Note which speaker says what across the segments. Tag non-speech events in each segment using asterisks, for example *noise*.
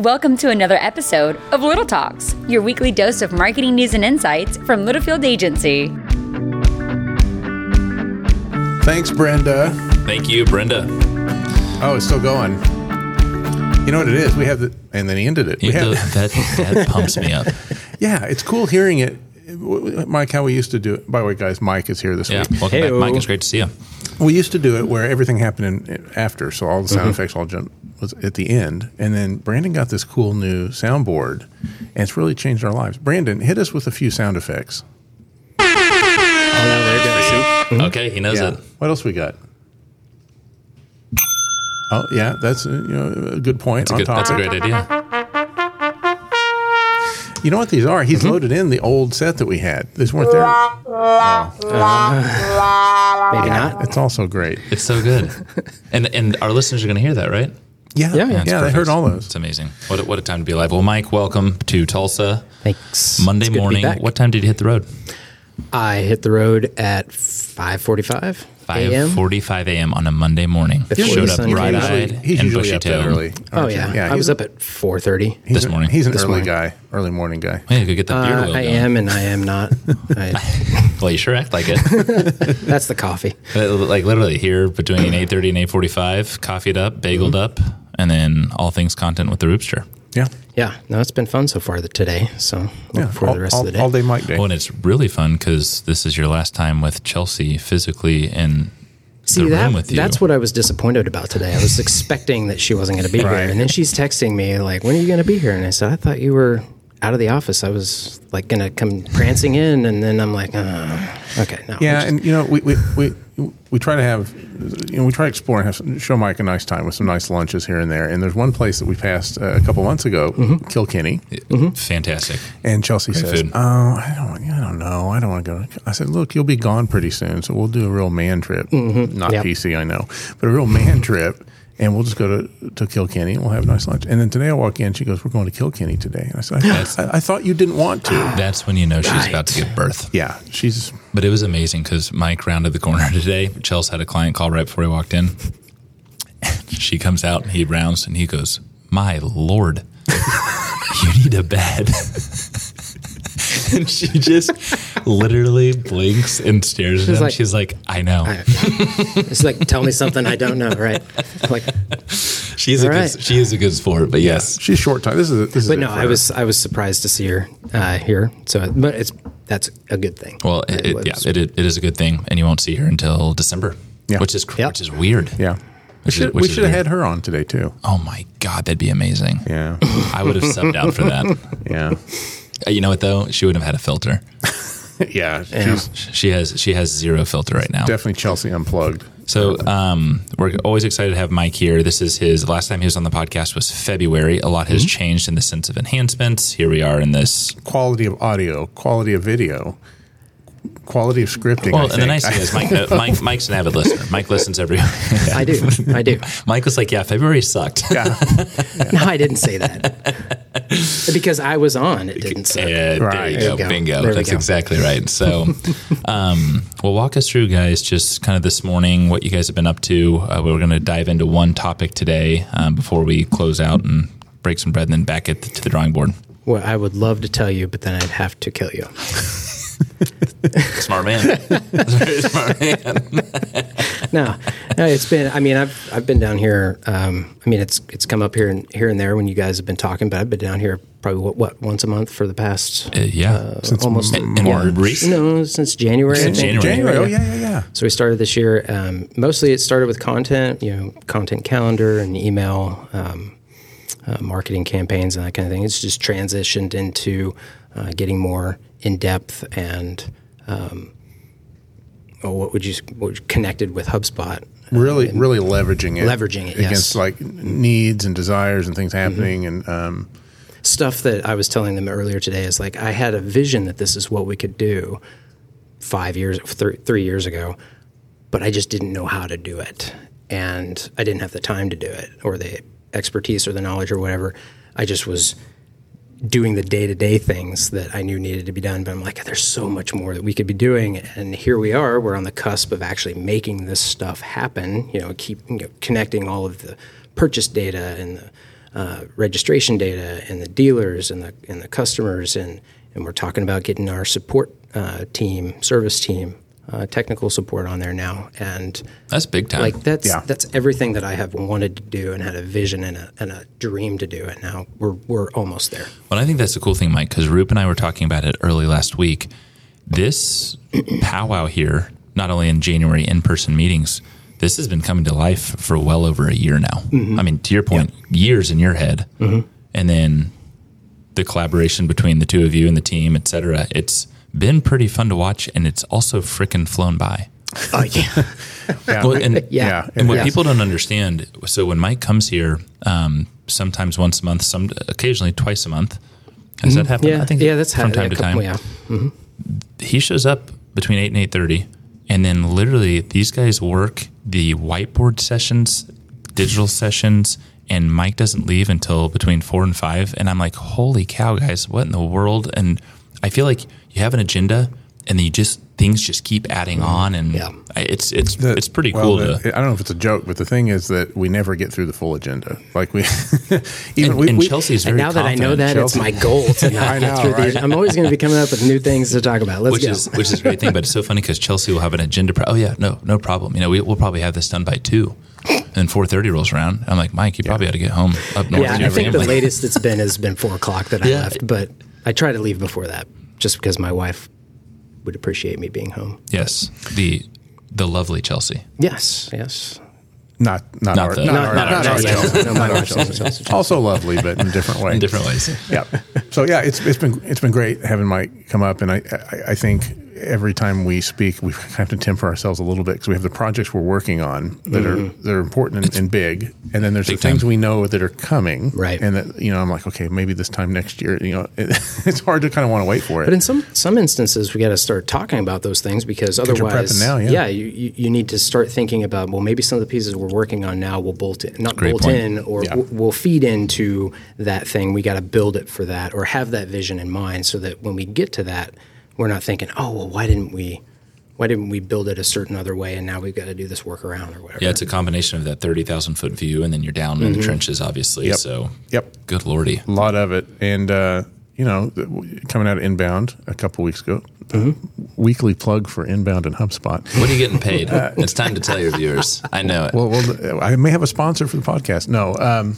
Speaker 1: Welcome to another episode of Little Talks, your weekly dose of marketing news and insights from Littlefield Agency.
Speaker 2: Thanks, Brenda.
Speaker 3: Thank you, Brenda.
Speaker 2: Oh, it's still going. You know what it is? We have the, and then he ended it. We
Speaker 3: You
Speaker 2: have,
Speaker 3: know, that that *laughs* pumps me up.
Speaker 2: yeah, it's cool hearing it. Mike, how we used to do it. By the way, guys, Mike is here this
Speaker 3: Yeah,
Speaker 2: week.
Speaker 3: welcome back, Mike. It's great to see you.
Speaker 2: We used to do it where everything happened in, in- after, so all the sound
Speaker 3: Mm-hmm.
Speaker 2: effects all jump was at the end, and then Brandon got this cool new soundboard, and it's really changed our lives. Brandon, hit us with a few sound effects.
Speaker 4: Oh, no, there it goes.
Speaker 3: Okay, he knows
Speaker 2: Yeah.
Speaker 3: it.
Speaker 2: What else we got? Oh yeah, that's uh, you know a good point.
Speaker 3: That's a, good,
Speaker 2: top.
Speaker 3: that's a great idea.
Speaker 2: You know what these are?
Speaker 3: Mm-hmm.
Speaker 2: He's loaded in the old set that we had. These weren't there. *laughs*
Speaker 4: Maybe not.
Speaker 2: It's also great.
Speaker 3: It's so good, *laughs* and and our listeners are going to hear that, right?
Speaker 2: Yeah,
Speaker 4: Yeah,
Speaker 2: yeah,
Speaker 4: yeah.
Speaker 3: It's
Speaker 2: they heard all those.
Speaker 3: It's amazing. What a, what a time to be alive. Well, Mike, welcome to Tulsa.
Speaker 4: Thanks.
Speaker 3: Monday
Speaker 4: It's good to be
Speaker 3: morning.
Speaker 4: back.
Speaker 3: What time did you hit the road?
Speaker 4: I hit the road at
Speaker 3: five
Speaker 4: forty-five.
Speaker 3: Five forty-five a.m. on a Monday morning.
Speaker 4: Before
Speaker 3: Showed
Speaker 4: the
Speaker 3: up
Speaker 2: bright-eyed
Speaker 3: and bushy-tailed.
Speaker 2: early.
Speaker 4: Oh
Speaker 2: aren't
Speaker 4: yeah, I was
Speaker 2: a-
Speaker 4: up at 4:30.
Speaker 3: this
Speaker 2: an-
Speaker 3: morning.
Speaker 2: He's an
Speaker 4: This
Speaker 2: early
Speaker 4: morning.
Speaker 2: guy, early morning guy.
Speaker 3: Hey, go get that beard
Speaker 4: Uh,
Speaker 3: oil
Speaker 4: I
Speaker 3: going.
Speaker 4: am and I am not. *laughs* I,
Speaker 3: Well, you sure act like it. *laughs*
Speaker 4: that's the coffee.
Speaker 3: Like literally here between eight thirty and eight forty-five, coffeeed up, bageled up, and then all things content with the Roopster.
Speaker 2: Yeah,
Speaker 4: Yeah, no, it's been fun so far today. So looking
Speaker 2: yeah.
Speaker 4: forward
Speaker 2: all,
Speaker 4: the rest
Speaker 2: all,
Speaker 4: of the day.
Speaker 2: all day Mike day.
Speaker 3: Well, and it's really fun because this is your last time with Chelsea physically in
Speaker 4: See
Speaker 3: the
Speaker 4: that
Speaker 3: room with you.
Speaker 4: that's what I was disappointed about today. I was *laughs* expecting that she wasn't going to be
Speaker 2: Right.
Speaker 4: here, and then she's texting me like, "When are you going to be here?" And I said, "I thought you were out of the office. I was like going to come prancing in, and then I'm like, uh, okay, no,
Speaker 2: yeah,
Speaker 4: just-
Speaker 2: and you know we, we, we, we try to have you know we try to explore and have some, show Mike a nice time with some nice lunches here and there. And there's one place that we passed uh, a couple months ago, Kilkenny,
Speaker 3: fantastic.
Speaker 2: and Chelsea says,
Speaker 3: food.
Speaker 2: "Oh, I don't, I don't know, I don't want to go." I said, "Look, you'll be gone pretty soon, so we'll do a real man trip. Not
Speaker 4: Yep.
Speaker 2: PC, I know, but a real man *laughs* trip." And we'll just go to, to Kilkenny and we'll have a nice lunch. And then today I walk in, she goes, We're going to Kilkenny today. And I said, I, I, I thought you didn't want to.
Speaker 3: That's when you know she's about to give birth.
Speaker 2: Yeah, she's
Speaker 3: But it was amazing because Mike rounded the corner *laughs* today. Chelsea had a client call right before he walked in. she comes out and he rounds and he goes, My Lord, *laughs* you need a bed. *laughs* *laughs* and she just literally blinks and stares at
Speaker 4: She's
Speaker 3: him.
Speaker 4: like-
Speaker 3: She's like, I know.
Speaker 4: it's like tell me something I don't know, right? Like,
Speaker 3: She's a
Speaker 4: All
Speaker 3: good,
Speaker 4: right.
Speaker 3: she is a good sport, but yes.
Speaker 2: she's short time. This is this is.
Speaker 4: but
Speaker 2: it
Speaker 4: no, I was I was surprised to see her uh, here. So, but it's that's a good thing.
Speaker 3: Well, it, it, yeah, it, it is a good thing, and you won't see her until December,
Speaker 2: Yeah.
Speaker 3: which is
Speaker 4: Yep.
Speaker 3: which is weird.
Speaker 2: Yeah. We
Speaker 3: Which is-
Speaker 2: should, we should have
Speaker 3: weird.
Speaker 2: had her on today too.
Speaker 3: Oh my god, that'd be amazing.
Speaker 2: Yeah.
Speaker 3: I would have subbed out for that. *laughs*
Speaker 2: Yeah.
Speaker 3: Uh, You know what though? She wouldn't have had a filter. *laughs*
Speaker 2: yeah. She's
Speaker 3: She has she has zero filter right now.
Speaker 2: definitely Chelsea unplugged.
Speaker 3: So um, we're always excited to have Mike here. This is his last time he was on the podcast was February. A lot has changed in the sense of enhancements. Here we are in this.
Speaker 2: Quality of audio, quality of video, quality of scripting.
Speaker 3: Well,
Speaker 2: I
Speaker 3: and the
Speaker 2: think.
Speaker 3: nice thing is Mike, uh, Mike *laughs* Mike's an avid listener. Mike listens every.
Speaker 4: I do, I do. *laughs*
Speaker 3: Mike was like, "Yeah, February sucked."
Speaker 2: yeah.
Speaker 4: No, I didn't say that *laughs* because I was on. It didn't suck.
Speaker 3: Yeah, there
Speaker 2: Right.
Speaker 3: you
Speaker 2: There
Speaker 3: go.
Speaker 4: you go.
Speaker 3: Bingo.
Speaker 4: There
Speaker 3: That's
Speaker 4: go.
Speaker 3: exactly right. So, *laughs* um, well, walk us through, guys, just kind of this morning, what you guys have been up to. Uh, we're going to dive into one topic today um, before we close out and break some bread and then back at the, to the drawing board.
Speaker 4: Well, I would love to tell you, but then I'd have to kill you. *laughs* *laughs*
Speaker 3: Smart man. That's a very smart man. *laughs*
Speaker 4: No, no, it's been. I mean, I've I've been down here. Um, I mean, it's it's come up here and here and there when you guys have been talking, but I've been down here probably what, what once a month for the past
Speaker 3: Uh, yeah.
Speaker 4: almost
Speaker 3: And- and
Speaker 4: yeah,
Speaker 3: recent-
Speaker 4: no since January. I
Speaker 3: Since
Speaker 4: think.
Speaker 3: January.
Speaker 2: January. Oh yeah, yeah, yeah.
Speaker 4: So we started this year. Um, mostly, it started with content, you know, content calendar and email, um, uh, marketing campaigns, and that kind of thing. It's just transitioned into uh, getting more in depth and, um, oh, what would you what would you- connected with HubSpot?
Speaker 2: Really, really leveraging it,
Speaker 4: Leveraging it,
Speaker 2: against
Speaker 4: yes.
Speaker 2: like needs and desires and things happening, and um,
Speaker 4: Stuff that I was telling them earlier today is like I had a vision that this is what we could do five years, th- three years ago, but I just didn't know how to do it, and I didn't have the time to do it, or the expertise, or the knowledge, or whatever. I just was doing the day to day things that I knew needed to be done. But I'm like, there's so much more that we could be doing. And here we are, we're on the cusp of actually making this stuff happen, you know, keep you know, connecting all of the purchase data and the uh, registration data and the dealers and the and the customers and and we're talking about getting our support uh, team, service team, uh, technical support on there now, and
Speaker 3: That's big time.
Speaker 4: like that's
Speaker 2: Yeah.
Speaker 4: that's everything that I have wanted to do and had a vision and a, and a dream to do it. Now we're we're almost there.
Speaker 3: Well, I think that's the cool thing, Mike, because Roop and I were talking about it early last week. This *clears throat* powwow here, not only in January in person meetings, this has been coming to life for well over a year now. I mean, to your point, years in your head. And then the collaboration between the two of you and the team, et cetera. It's been pretty fun to watch, and it's also frickin' flown by. *laughs*
Speaker 4: Oh yeah,
Speaker 2: Yeah.
Speaker 3: Well, and *laughs*
Speaker 4: Yeah.
Speaker 3: and what
Speaker 4: Yeah.
Speaker 3: people don't understand. So when Mike comes here, um, sometimes once a month, some occasionally twice a month. Has that happened?
Speaker 4: yeah,
Speaker 3: I think
Speaker 4: yeah. That's
Speaker 3: from
Speaker 4: had
Speaker 3: time to
Speaker 4: couple-
Speaker 3: time.
Speaker 4: Yeah,
Speaker 3: He shows up between eight and eight thirty, and then literally these guys work the whiteboard sessions, digital sessions, and Mike doesn't leave until between four and five. And I'm like, holy cow, guys, what in the world? And I feel like you have an agenda, and then you just things just keep adding mm-hmm. on, and
Speaker 4: Yeah.
Speaker 3: It's it's
Speaker 2: The-
Speaker 3: it's pretty
Speaker 2: well,
Speaker 3: cool
Speaker 2: the-
Speaker 3: to.
Speaker 2: I don't know if it's a joke, but the thing is that we never get through the full agenda. Like we, *laughs* even
Speaker 3: And,
Speaker 2: we,
Speaker 3: and
Speaker 2: we-
Speaker 3: Chelsea's
Speaker 4: and
Speaker 3: very
Speaker 4: now that I know that,
Speaker 2: Chelsea.
Speaker 4: it's my goal to *laughs* not
Speaker 2: I
Speaker 4: get
Speaker 2: know,
Speaker 4: through these.
Speaker 2: right?
Speaker 4: I'm always going to be coming up with new things to talk about. Let's
Speaker 3: which
Speaker 4: go.
Speaker 3: is which is a great thing. But it's so funny because Chelsea will have an agenda. Pro- oh yeah, no, no problem. You know, we, we'll probably have this done by two, and four thirty rolls around. I'm like, Mike, you probably ought to get home up north.
Speaker 4: yeah, I think the latest it's been has been four o'clock that I *laughs*
Speaker 3: Yeah.
Speaker 4: left, but I try to leave before that just because my wife would appreciate me being home.
Speaker 3: Yes, the the lovely Chelsea.
Speaker 4: Yes, yes.
Speaker 2: not not,
Speaker 3: Not
Speaker 2: our,
Speaker 3: the-
Speaker 2: not,
Speaker 3: Not-
Speaker 2: our,
Speaker 3: not
Speaker 2: not
Speaker 3: our
Speaker 2: our
Speaker 3: Chelsea.
Speaker 2: Chelsea.
Speaker 4: No, not our Chelsea.
Speaker 2: Also lovely, but in a different way.
Speaker 3: In different ways.
Speaker 2: yeah. So yeah, it's it's been it's been great having Mike come up, and I I, I think every time we speak, we *laughs* have to temper ourselves a little bit because we have the projects we're working on that are mm-hmm. that are important and, and big, and then there's the things
Speaker 3: time.
Speaker 2: we know that are coming,
Speaker 4: Right.
Speaker 2: And that you know, I'm like, okay, maybe this time next year, you know, it, *laughs* it's hard to kind of want to wait for it.
Speaker 4: But in some some instances, we got to start talking about those things because otherwise,
Speaker 2: now, yeah.
Speaker 4: you, you, you need to start thinking about well, maybe some of the pieces we're working on now will bolt in, not
Speaker 3: Great
Speaker 4: bolt
Speaker 3: point.
Speaker 4: in, or
Speaker 2: Yeah.
Speaker 4: w- will feed into that thing. We got to build it for that, or have that vision in mind, so that when we get to that, we're not thinking, oh well, why didn't we? Why didn't we build it a certain other way, and now we've got to do this workaround or whatever?
Speaker 3: Yeah, it's a combination of that thirty thousand foot view, and then you're down in the trenches, obviously.
Speaker 2: Yep.
Speaker 3: So,
Speaker 2: Yep.
Speaker 3: good lordy.
Speaker 2: a lot of it, and uh, you know, coming out of Inbound a couple weeks ago, the weekly plug for Inbound and HubSpot.
Speaker 3: What are you getting paid? *laughs* it's time to tell your viewers. I know it.
Speaker 2: Well, well, I may have a sponsor for the podcast. No, um,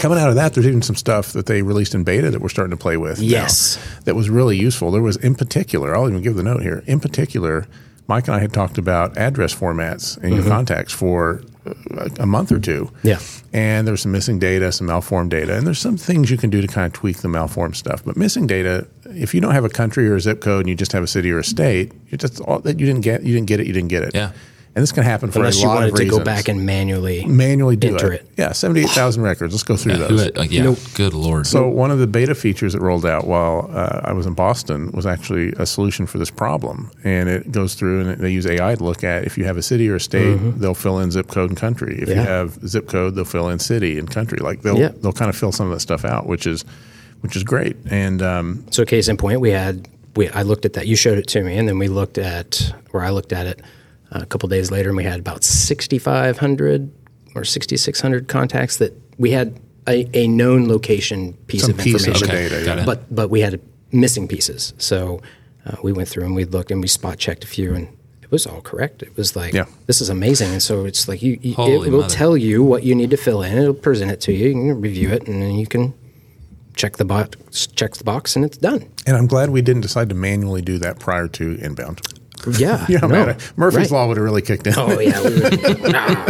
Speaker 2: coming out of that, there's even some stuff that they released in beta that we're starting to play with. now
Speaker 4: Yes.
Speaker 2: that was really useful. There was, in particular, I'll even give the note here. In particular, Mike and I had talked about address formats in your contacts for uh, a month or two.
Speaker 4: Yeah.
Speaker 2: And there's some missing data, some malformed data, and there's some things you can do to kind of tweak the malformed stuff. But missing data, if you don't have a country or a zip code and you just have a city or a state, you just all that you didn't get, you didn't get it, you didn't get it.
Speaker 3: Yeah.
Speaker 2: And this can happen for
Speaker 4: Unless
Speaker 2: a
Speaker 4: you
Speaker 2: lot
Speaker 4: wanted
Speaker 2: of
Speaker 4: to
Speaker 2: reasons
Speaker 4: go back and manually
Speaker 2: manually do
Speaker 4: enter
Speaker 2: it.
Speaker 4: it.
Speaker 2: Yeah, seventy-eight thousand records. Let's go through
Speaker 3: Who
Speaker 2: those.
Speaker 3: it- uh, yeah, good lord.
Speaker 2: So one of the beta features that rolled out while uh, I was in Boston was actually a solution for this problem, and it goes through and they use AI to look at if you have a city or a state, they'll fill in zip code and country. If you have zip code, they'll fill in city and country. Like they'll
Speaker 4: Yeah.
Speaker 2: they'll kind of fill some of that stuff out, which is which is great. And um,
Speaker 4: So case in point, we had we I looked at that. You showed it to me, and then we looked at where I looked at it a couple days later, and we had about sixty five hundred or sixty six hundred contacts that we had a, a known location piece
Speaker 2: Some
Speaker 4: of
Speaker 2: piece of
Speaker 4: information,
Speaker 2: the data,
Speaker 3: got
Speaker 2: yeah.
Speaker 4: but but we had missing pieces. So uh, we went through and we looked and we spot checked a few and. It was all correct. It was like,
Speaker 2: Yeah.
Speaker 4: this is amazing. And so it's like you, you
Speaker 3: Holy
Speaker 4: it will
Speaker 3: mother.
Speaker 4: tell you what you need to fill in. It'll present it to you. You can review it, and then you can check the box, check the box, and it's done.
Speaker 2: and I'm glad we didn't decide to manually do that prior to inbound.
Speaker 4: Yeah, *laughs*
Speaker 2: You know,
Speaker 4: no,
Speaker 2: man, Murphy's
Speaker 4: right.
Speaker 2: law would have really kicked in.
Speaker 4: Oh yeah. We would, *laughs* Ah.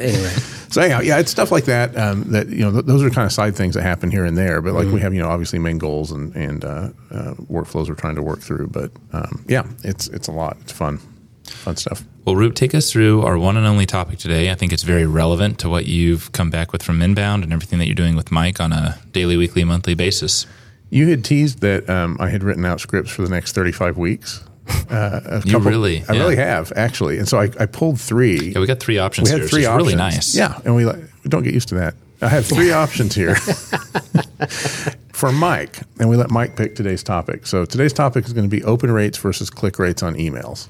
Speaker 4: anyway,
Speaker 2: So anyhow, yeah, it's stuff like that. Um, that you know, th- those are kind of side things that happen here and there. But like
Speaker 4: Mm-hmm.
Speaker 2: we have, you know, obviously main goals and and uh, uh, workflows we're trying to work through. But um, yeah, it's it's a lot. It's fun, fun stuff.
Speaker 3: Well, Roop, take us through our one and only topic today. I think it's very relevant to what you've come back with from Inbound and everything that you're doing with Mike on a daily, weekly, monthly basis.
Speaker 2: You had teased that um, I had written out scripts for the next thirty-five weeks. Uh, a
Speaker 3: You really?
Speaker 2: I
Speaker 3: Yeah.
Speaker 2: really have actually, and so I, I pulled three.
Speaker 3: Yeah, we got three options
Speaker 2: we had
Speaker 3: here,
Speaker 2: three
Speaker 3: which is
Speaker 2: options.
Speaker 3: really nice.
Speaker 2: Yeah, and we like we don't get used to that. I have three *laughs* options here for Mike, and we let Mike pick today's topic. So today's topic is going to be open rates versus click rates on emails.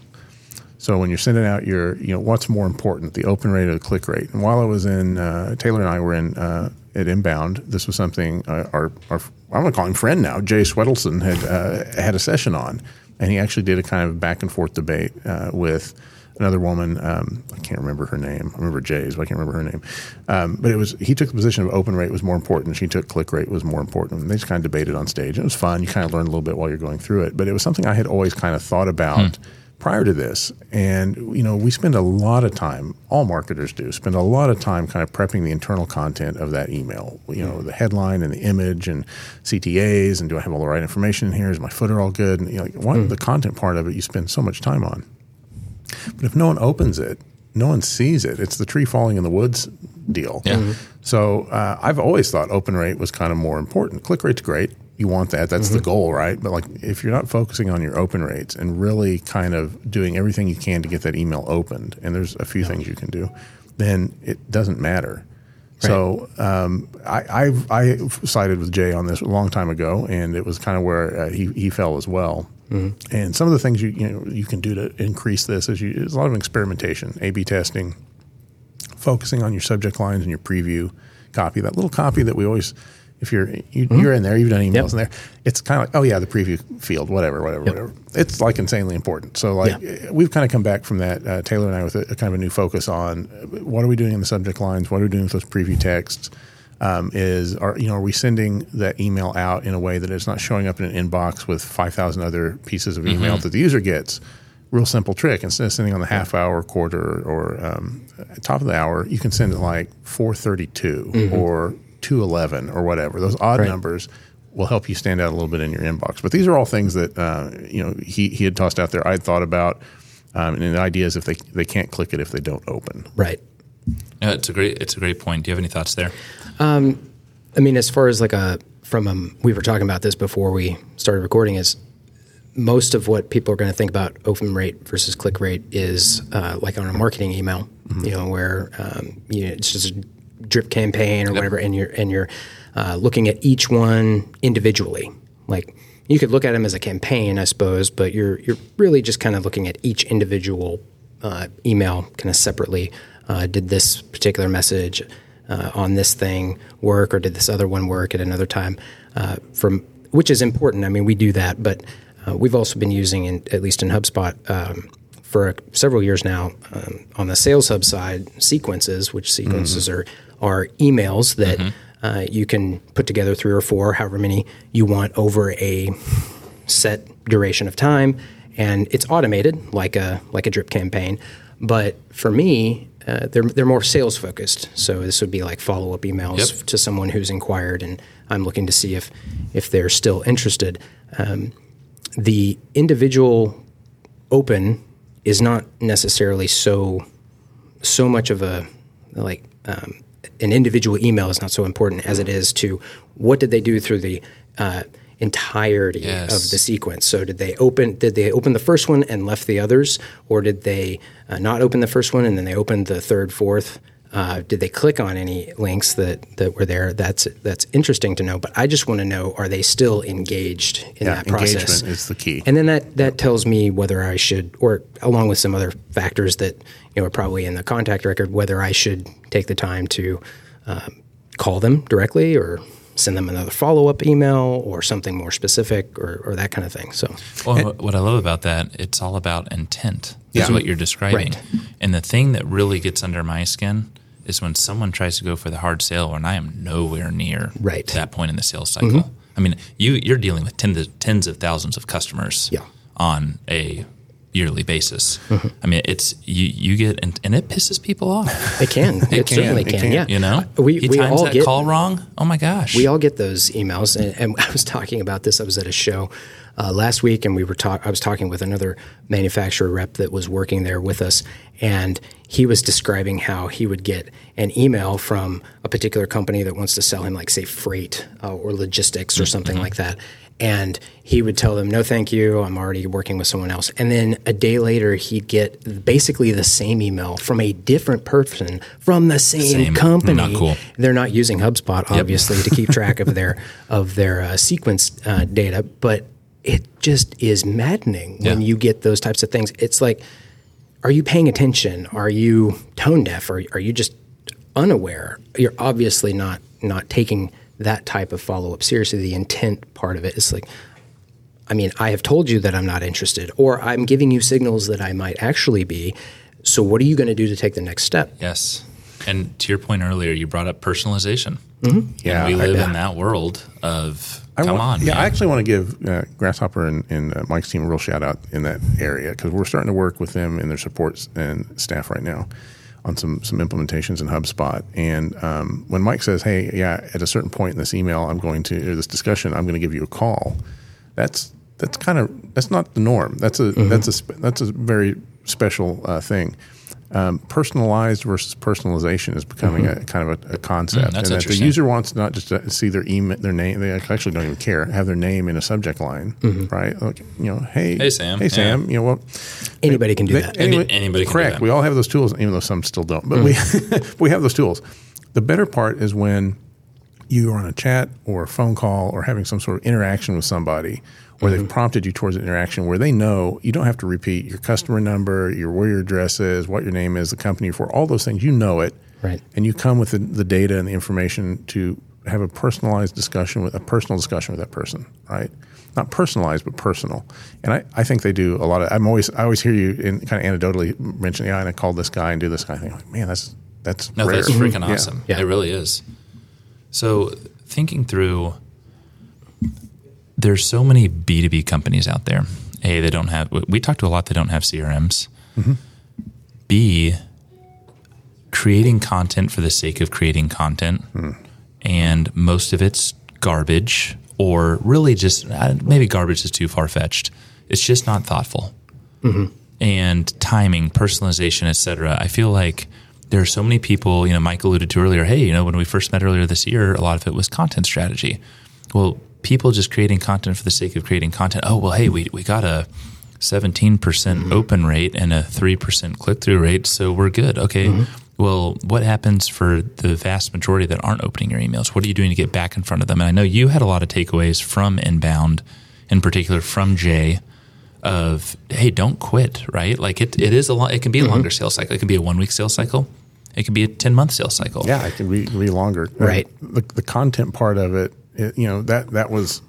Speaker 2: So when you're sending out your, you know, what's more important, the open rate or the click rate? And while I was in, uh, Taylor and I were in uh, at Inbound, this was something uh, our, our I'm going to call him friend now, Jay Schwedelson had uh, had a session on, and he actually did a kind of back and forth debate uh, with another woman. Um, I can't remember her name. I remember Jay's, but I can't remember her name. Um, but it was he took the position of open rate was more important. She took click rate was more important. And they just kind of debated on stage. It was fun. You kind of learn a little bit while you're going through it. But it was something I had always kind of thought about. Hmm prior to this. And, you know, we spend a lot of time, all marketers do, spend a lot of time kind of prepping the internal content of that email, you know, the headline and the image and CTAs and do I have all the right information in here? Is my footer all good? And, you know, mm. the content part of it you spend so much time on. But if no one opens it, no one sees it. It's the tree falling in the woods deal.
Speaker 3: Yeah. Mm-hmm.
Speaker 2: So uh, I've always thought open rate was kind of more important. Click rate's great you want that. That's mm-hmm. the goal, right? But like if you're not focusing on your open rates and really kind of doing everything you can to get that email opened, and there's a few yeah. things you can do, then it doesn't matter. Right. So um, I, I've, I sided with Jay on this a long time ago, and it was kind of where uh, he, he fell as well. Mm-hmm. And some of the things you you know you can do to increase this is you, there's a lot of experimentation, A/B testing, focusing on your subject lines and your preview copy. That little copy that we always if you're you, are mm-hmm. in there, you've done emails yep. in there. It's kind of like, oh yeah, the preview field, whatever, whatever, yep. whatever. It's like insanely important. So like yeah. we've kind of come back from that, uh, Taylor and I, with a, a, kind of a new focus on what are we doing in the subject lines, what are we doing with those preview texts. Um, is are you know are we sending that email out in a way that it's not showing up in an inbox with five thousand other pieces of email mm-hmm. that the user gets? Real simple trick. Instead of sending on the half hour, quarter, or um, top of the hour, you can send it like four thirty two mm-hmm. or 211 or whatever. Those odd right. numbers will help you stand out a little bit in your inbox. But these are all things that uh, you know he, he had tossed out there. I'd thought about, um, and the idea is if they they can't click it if they don't open.
Speaker 4: Right.
Speaker 3: Yeah, it's a great it's a great point. Do you have any thoughts there?
Speaker 4: Um, I mean, as far as like a from a, we were talking about this before we started recording is most of what people are going to think about open rate versus click rate is uh, like on a marketing email, mm-hmm. you know, where um, you know, it's just a drip campaign or yep. whatever, and you're and you're uh, looking at each one individually. Like you could look at them as a campaign, I suppose, but you're you're really just kind of looking at each individual uh, email kind of separately. Uh, did this particular message uh, on this thing work, or did this other one work at another time? Uh, from which is important. I mean, we do that, but uh, we've also been using, in, at least in HubSpot. Um, for several years now um, on the Sales Hub side, sequences, which sequences mm-hmm. are are emails that mm-hmm. uh, you can put together three or four, however many you want, over a set duration of time, and it's automated like a like a drip campaign. But for me, uh, they're they're more sales focused. So this would be like follow up emails yep. to someone who's inquired, and I'm looking to see if if they're still interested. Um, the individual open is not necessarily so so much of a like um, an individual email is not so important as it is to what did they do through the uh, entirety yes. of the sequence. So did they open did they open the first one and left the others, or did they uh, not open the first one and then they opened the third, fourth? Uh, did they click on any links that, that were there? That's that's interesting to know. But I just want to know: Are they still engaged in
Speaker 2: yeah,
Speaker 4: that process?
Speaker 2: Engagement is the key.
Speaker 4: And then that that tells me whether I should, or along with some other factors that you know are probably in the contact record, whether I should take the time to um, call them directly or send them another follow up email or something more specific or, or that kind of thing. So,
Speaker 3: well, and, what I love about that, it's all about intent. Is yeah. what you're describing, right. and the thing that really gets under my skin is when someone tries to go for the hard sale and I am nowhere near
Speaker 4: right.
Speaker 3: that point in the sales cycle. Mm-hmm. I mean, you you're dealing with tens of, tens of thousands of customers
Speaker 4: yeah.
Speaker 3: on a yearly basis. Mm-hmm. I mean, it's you you get and, and, it pisses people off.
Speaker 4: It can. *laughs* it, it can. certainly it can. can. Yeah.
Speaker 3: You know,
Speaker 4: we
Speaker 3: he
Speaker 4: we
Speaker 3: times
Speaker 4: all
Speaker 3: that
Speaker 4: get
Speaker 3: call wrong. Oh my gosh.
Speaker 4: We all get those emails, and, and *laughs* I was talking about this. I was at a show uh, last week, and we were talk- I was talking with another manufacturer rep that was working there with us, and he was describing how he would get an email from a particular company that wants to sell him, like say freight uh, or logistics or something mm-hmm. like that, and he would tell them, "No, thank you. I'm already working with someone else." And then a day later, he'd get basically the same email from a different person from the same, same. company.
Speaker 3: Not cool.
Speaker 4: They're not using HubSpot, obviously, yep. to keep track of *laughs* their of their uh, sequence uh, data, but it just is maddening when you get those types of things. It's like, are you paying attention? Are you tone deaf? Or are you just unaware? You're obviously not not taking that type of follow up seriously. The intent part of it is like, I mean, I have told you that I'm not interested, or I'm giving you signals that I might actually be. So, what are you going to do to take the next step?
Speaker 3: Yes. And to your point earlier, you brought up personalization.
Speaker 2: Yeah,
Speaker 3: and we live in that world of
Speaker 2: I
Speaker 3: come
Speaker 2: want-
Speaker 3: on.
Speaker 2: Yeah,
Speaker 3: man.
Speaker 2: I actually want to give uh, Grasshopper and, and uh, Mike's team a real shout out in that area because we're starting to work with them and their support and staff right now on some some implementations in HubSpot. And um, when Mike says, "Hey, yeah, at a certain point in this email, I'm going to or this discussion, I'm going to give you a call," that's that's kind of that's not the norm. That's a
Speaker 3: Mm-hmm.
Speaker 2: that's a that's a very special uh, thing. Um, personalized versus personalization is becoming a kind of a, a concept,
Speaker 3: Mm,
Speaker 2: and that the user wants not just to see their email, their name. They actually don't even care. Have their name in a subject line, right? Like, you know, hey,
Speaker 3: Hey, Sam.
Speaker 2: hey Sam. You know what?
Speaker 4: Anybody can do
Speaker 2: They-
Speaker 4: that.
Speaker 3: Any- anybody can do
Speaker 2: correct.
Speaker 3: that.
Speaker 2: We all have those tools, even though some still don't. But we *laughs* we have those tools. The better part is when you are on a chat or a phone call or having some sort of interaction with somebody, or they've mm-hmm. prompted you towards an interaction where they know you don't have to repeat your customer number, your where your address is, what your name is, the company for, all those things. You know it,
Speaker 4: Right.
Speaker 2: And you come with the, the data and the information to have a personalized discussion with a personal discussion with that person, right? Not personalized, but personal. And I, I think they do a lot of. I'm always I always hear you in kind of anecdotally mention, yeah, and I called this guy and do this guy. I think, like, man, that's that's
Speaker 3: No,
Speaker 2: rare.
Speaker 3: that's freaking mm-hmm.
Speaker 2: Yeah.
Speaker 3: awesome.
Speaker 4: Yeah.
Speaker 3: It really is. So, thinking through, there's so many B2B companies out there. A, they don't have, we talk to a lot that don't have CRMs. Mm-hmm. B, creating content for the sake of creating content. Hmm. And most of it's garbage or really just, uh, maybe garbage is too far fetched. It's just not thoughtful mm-hmm. and timing, personalization, et cetera. I feel like there are so many people, you know, Mike alluded to earlier, hey, you know, when we first met earlier this year, a lot of it was content strategy. Well, people just creating content for the sake of creating content. Oh, well, hey, we, we got a 17%
Speaker 2: Mm-hmm.
Speaker 3: open rate and a 3% click through rate, so we're good. Okay.
Speaker 2: Mm-hmm.
Speaker 3: Well, what happens for the vast majority that aren't opening your emails? What are you doing to get back in front of them? And I know you had a lot of takeaways from inbound, in particular from Jay, of hey, don't quit, right? Like it, it is a lot. It can be a longer sales cycle. It can be a one week sales cycle. It could be a ten month sales cycle.
Speaker 2: Yeah, it can be, be longer.
Speaker 4: Right.
Speaker 2: The, the content part of it, it, you know, that that was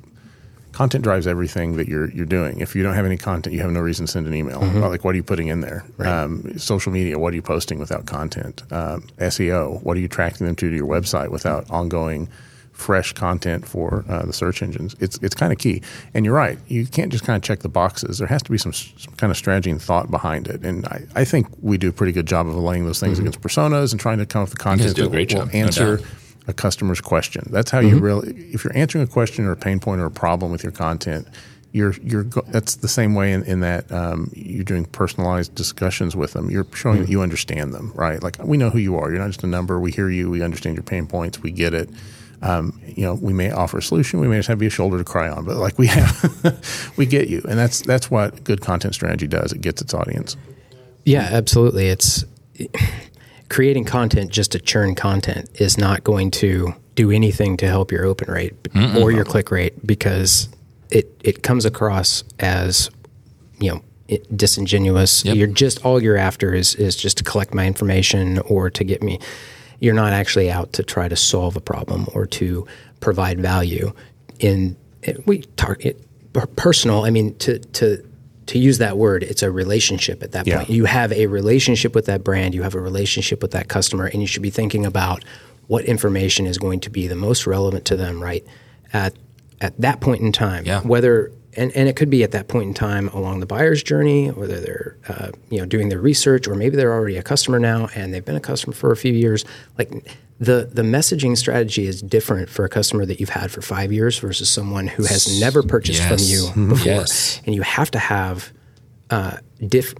Speaker 2: content drives everything that you're you're doing. If you don't have any content, you have no reason to send an email. Well, Like, what are you putting in there? Um, social media, what are you posting without content? Um, SEO, what are you tracking them to to your website without ongoing fresh content for uh, the search engines? It's it's kind of key. And you're right, you can't just kind of check the boxes. There has to be some, some kind of strategy and thought behind it. And I, I think we do a pretty good job of laying those things against personas and trying to come up with content
Speaker 3: do a
Speaker 2: that
Speaker 3: great
Speaker 2: will
Speaker 3: job,
Speaker 2: answer
Speaker 3: doubt.
Speaker 2: a customer's question. That's how you really. If you're answering a question or a pain point or a problem with your content, you're you're. That's the same way in, in that um, you're doing personalized discussions with them. You're showing that you understand them, right? Like we know who you are. You're not just a number. We hear you. We understand your pain points. We get it. Um, you know, we may offer a solution. We may just have you a shoulder to cry on, but like we have, *laughs* we get you, and that's that's what good content strategy does. It gets its audience.
Speaker 4: Yeah, absolutely. It's *sighs* creating content just to churn content is not going to do anything to help your open rate or your click rate because it it comes across as you know it, disingenuous.
Speaker 3: Yep.
Speaker 4: You're just all you're after is is just to collect my information or to get me. You're not actually out to try to solve a problem or to provide value. In it, we target personal. I mean to to to use that word, it's a relationship at that
Speaker 2: Yeah.
Speaker 4: point. You have a relationship with that brand, you have a relationship with that customer, and you should be thinking about what information is going to be the most relevant to them right at at that point in time.
Speaker 3: Yeah.
Speaker 4: Whether and, and it could be at that point in time along the buyer's journey, whether they're uh, you know doing their research, or maybe they're already a customer now and they've been a customer for a few years. Like the the messaging strategy is different for a customer that you've had for five years versus someone who has never purchased from you before
Speaker 3: Yes.
Speaker 4: and you have to have uh, diff.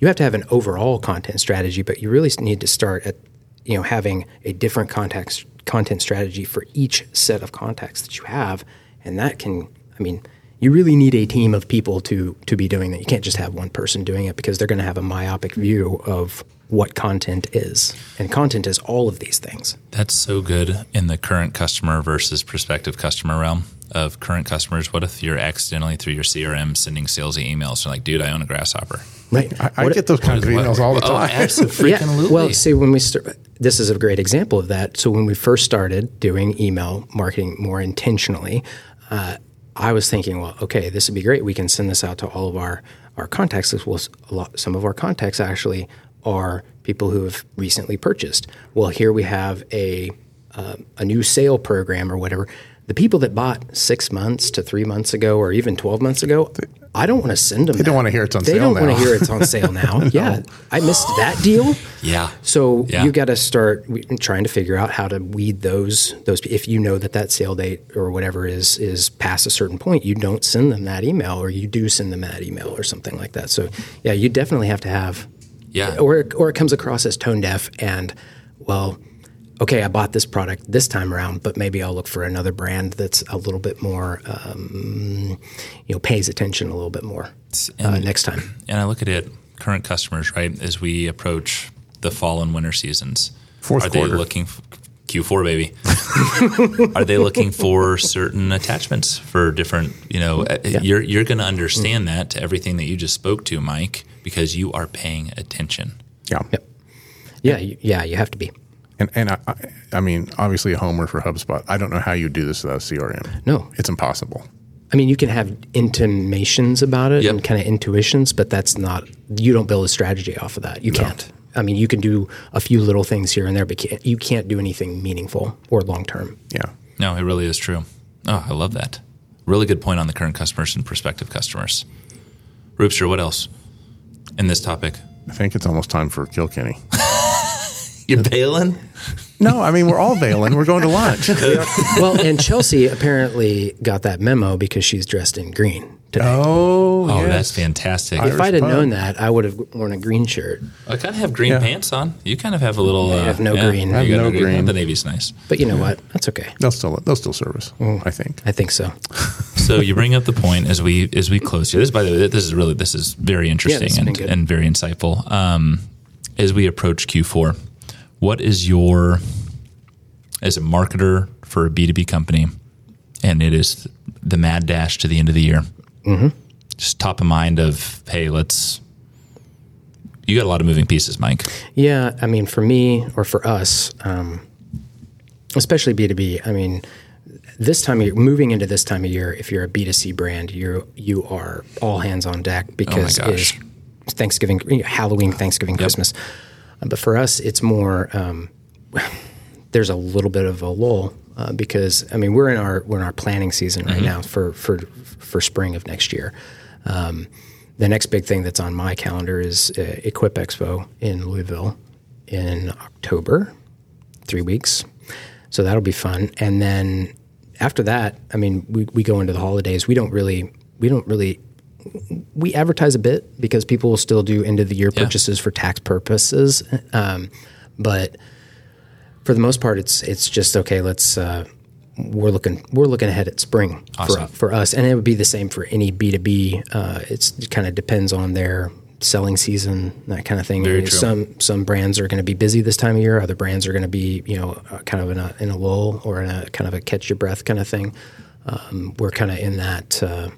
Speaker 4: You have to have an overall content strategy, but you really need to start at you know having a different context content strategy for each set of contacts that you have, and that can. I mean, you really need a team of people to to be doing that. You can't just have one person doing it because they're going to have a myopic view of what content is, and content is all of these things.
Speaker 3: That's so good in the current customer versus prospective customer realm of current customers. What if you're accidentally through your CRM sending salesy emails? You're like, dude, I own a grasshopper.
Speaker 4: Right.
Speaker 2: I, I
Speaker 4: What-
Speaker 2: get those kinds of emails all the *laughs*
Speaker 3: Oh,
Speaker 2: time.
Speaker 3: absolutely.
Speaker 4: Well, see, when we start, this is a great example of that. So when we first started doing email marketing more intentionally, uh, I was thinking, well, okay, this would be great. We can send this out to all of our our contacts. A lot. Some of our contacts actually are people who have recently purchased. Well, here we have a uh, a new sale program or whatever. The people that bought six months to three months ago, or even twelve months ago, I don't want to send them. They
Speaker 2: don't wanna hear it's on
Speaker 4: they
Speaker 2: sale
Speaker 4: don't want
Speaker 2: now.
Speaker 4: to hear it's on sale *laughs* now. Yeah, I missed that deal.
Speaker 3: Yeah.
Speaker 4: So
Speaker 3: Yeah.
Speaker 4: you got to start trying to figure out how to weed those those. If you know that that sale date or whatever is is past a certain point, you don't send them that email, or you do send them that email or something like that. So yeah, you definitely have to have
Speaker 3: Yeah.
Speaker 4: or or it comes across as tone deaf and well. Okay, I bought this product this time around, but maybe I'll look for another brand that's a little bit more, um, you know, pays attention a little bit more uh, next time.
Speaker 3: And I look at it, current customers, right, as we approach the fall and winter seasons.
Speaker 2: Fourth
Speaker 3: are
Speaker 2: quarter.
Speaker 3: they looking for, Q4 baby? *laughs* are they looking for certain attachments for different, you know, uh, you're you're going to understand that to everything that you just spoke to, Mike, because you are paying attention.
Speaker 2: yeah.
Speaker 4: Yep. Yeah, yeah, you have to be.
Speaker 2: And and I, I, I mean, obviously a homer for HubSpot. I don't know how you do this without CRM.
Speaker 4: No.
Speaker 2: it's impossible.
Speaker 4: I mean, you can have intimations about it
Speaker 3: Yep.
Speaker 4: and kind of intuitions, but that's not, you don't build a strategy off of that. You can't. I mean, you can do a few little things here and there, but can't, you can't do anything meaningful or long term.
Speaker 2: Yeah.
Speaker 3: No, it really is true. Oh, I love that. Really good point on the current customers and prospective customers. Roopster, what else in this topic?
Speaker 2: I think it's almost time for Kilkenny. *laughs*
Speaker 3: You're bailing?
Speaker 2: No, I mean we're all bailing. We're going to lunch. *laughs*
Speaker 4: well, and Chelsea apparently got that memo because she's dressed in green today.
Speaker 2: oh,
Speaker 3: Oh,
Speaker 2: yes.
Speaker 3: that's fantastic.
Speaker 4: if I'd have
Speaker 2: pub.
Speaker 4: known that, I would have worn a green shirt.
Speaker 3: I kind of have green
Speaker 2: Yeah.
Speaker 3: pants on. You kind of have a little. Uh,
Speaker 4: have no
Speaker 3: yeah,
Speaker 4: green.
Speaker 3: you
Speaker 4: I
Speaker 2: have
Speaker 3: got
Speaker 2: no green.
Speaker 3: The navy's nice.
Speaker 4: But you know what? That's okay.
Speaker 2: They'll still they'll still service. I think.
Speaker 4: I think so.
Speaker 3: So you bring up the point as we as we close here. This, by the way, this is really this is very interesting
Speaker 4: this been
Speaker 3: and,
Speaker 4: good.
Speaker 3: and very insightful. Um, as we approach Q4, what is your as a marketer for a B two B company, and it is the mad dash to the end of the year. Mm-hmm. Just top of mind of hey, let's. You got a lot of moving pieces, Mike.
Speaker 4: Yeah, I mean, for me or for us, um, especially B two B. I mean, this time of year, moving into this time of year, if you're a B two C brand, you you are all hands on deck because
Speaker 3: Oh
Speaker 4: it's Thanksgiving, Halloween, Thanksgiving, Christmas. Uh, But for us, it's more. Um, *laughs* there's a little bit of a lull uh, because I mean we're in our we're in our planning season right now for for for spring of next year. Um, the next big thing that's on my calendar is uh, Equip Expo in Louisville in October, three weeks. So that'll be fun. And then after that, I mean, we, we go into the holidays. We don't really we don't really we advertise a bit because people will still do end of the year
Speaker 3: Yeah.
Speaker 4: purchases for tax purposes. Um, but for the most part, it's it's just okay. Let's uh, we're looking we're looking ahead at spring
Speaker 3: Awesome.
Speaker 4: for, for us, and it would be the same for any B two B. Uh, It's it kind of depends on their selling season, that kind of thing.
Speaker 3: Very
Speaker 4: I
Speaker 3: true.
Speaker 4: Some some brands are going to be busy this time of year. Other brands are going to be you know uh, kind of in a in a lull or in a kind of a catch your breath kind of thing. Um, we're kind of in that uh,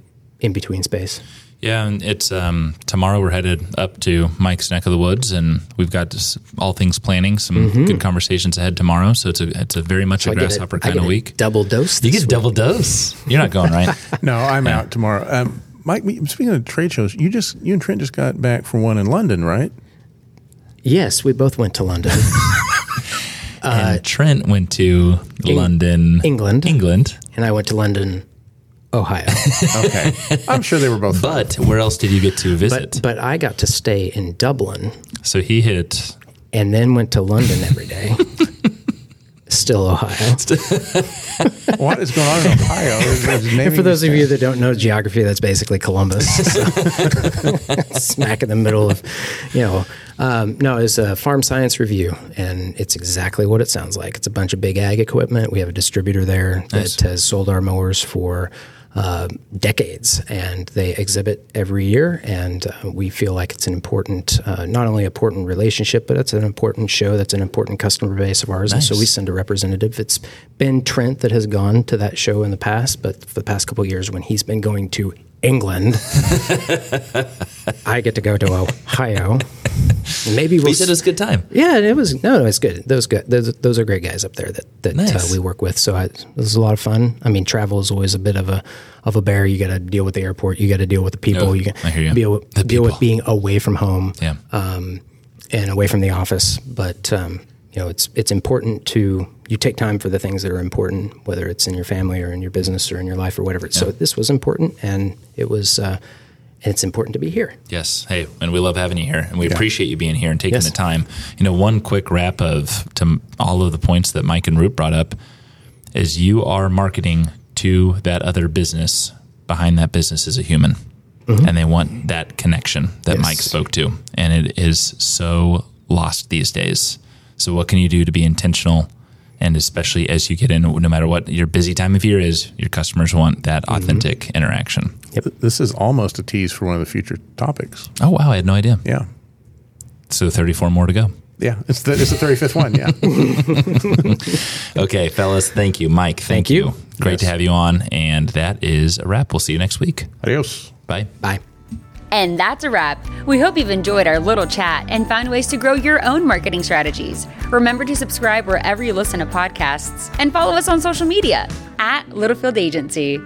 Speaker 4: in between space.
Speaker 3: Yeah, and it's um, tomorrow. We're headed up to Mike's neck of the woods, and we've got this, all things planning. Some good conversations ahead tomorrow. So it's a it's a very much a
Speaker 4: I get
Speaker 3: grasshopper
Speaker 4: I
Speaker 3: kind
Speaker 4: get
Speaker 3: of
Speaker 4: a
Speaker 3: week.
Speaker 4: Double dose.
Speaker 3: You get
Speaker 4: week.
Speaker 3: double dose. You're not going right. *laughs*
Speaker 2: No, I'm out tomorrow. Um, Mike, speaking of trade shows, you just you and Trent just got back from one in London, right?
Speaker 4: Yes, we both went to London, *laughs*
Speaker 3: and Trent went to London,
Speaker 4: England.
Speaker 3: England.
Speaker 4: and I went to London, Ohio. *laughs*
Speaker 2: Okay, I'm sure they were both. fun.
Speaker 3: But where else did you get to visit?
Speaker 4: but but I got to stay in Dublin
Speaker 3: so he hit.
Speaker 4: and then went to London every day. *laughs* Still Ohio. *laughs*
Speaker 2: What is going on in Ohio? Is- is
Speaker 4: And for those of you that don't know geography, that's basically Columbus, So, smack in the middle of, you know. Um, no, it's a farm science review, and it's exactly what it sounds like. It's a bunch of big ag equipment. We have a distributor there that has sold our mowers for uh, decades, and they exhibit every year. And uh, we feel like it's an important, uh, not only important relationship, but it's an important show. That's an important customer base of ours, and so we send a representative. It's been Trent that has gone to that show in the past, but for the past couple of years, when he's been going to England, *laughs* I get to go to Ohio. Maybe we'll
Speaker 3: you said it was a good time.
Speaker 4: yeah, it was no, no, it's good. Those good, those, those are great guys up there that that
Speaker 3: Nice.
Speaker 4: uh, we work with. So I, it was a lot of fun. I mean, travel is always a bit of a of a bear. You got to deal with the airport. You got to deal with the people.
Speaker 3: Oh,
Speaker 4: you
Speaker 3: hear you.
Speaker 4: deal
Speaker 3: The
Speaker 4: deal with
Speaker 3: people.
Speaker 4: being away from home
Speaker 3: Yeah.
Speaker 4: um, and away from the office. But um, you know, it's it's important to you take time for the things that are important, whether it's in your family or in your business or in your life or whatever. So this was important, and it was. Uh, it's important to be here.
Speaker 3: Yes. Hey, and we love having you here, and we appreciate you being here and taking
Speaker 4: Yes.
Speaker 3: the time. You know, one quick wrap of to all of the points that Mike and Roop brought up is you are marketing to that other business. Behind that business is a human, mm-hmm. and they want that connection that
Speaker 4: Yes.
Speaker 3: Mike spoke to, and it is so lost these days. So, what can you do to be intentional? And especially as you get in, no matter what your busy time of year is, your customers want that mm-hmm. authentic interaction.
Speaker 2: This is almost a tease for one of the future topics.
Speaker 3: Oh wow, I had no idea.
Speaker 2: Yeah.
Speaker 3: So 34 more to go.
Speaker 2: Yeah. It's the, it's the 35th one. Yeah. *laughs*
Speaker 3: Okay, fellas, thank you. Mike, thank,
Speaker 4: Thank you.
Speaker 3: you. Great
Speaker 2: Yes.
Speaker 3: to have you on. And that is a wrap. We'll see you next week.
Speaker 2: Adios.
Speaker 3: Bye.
Speaker 4: Bye.
Speaker 1: And that's a wrap. We hope you've enjoyed our little chat and found ways to grow your own marketing strategies. Remember to subscribe wherever you listen to podcasts and follow us on social media at Littlefield Agency.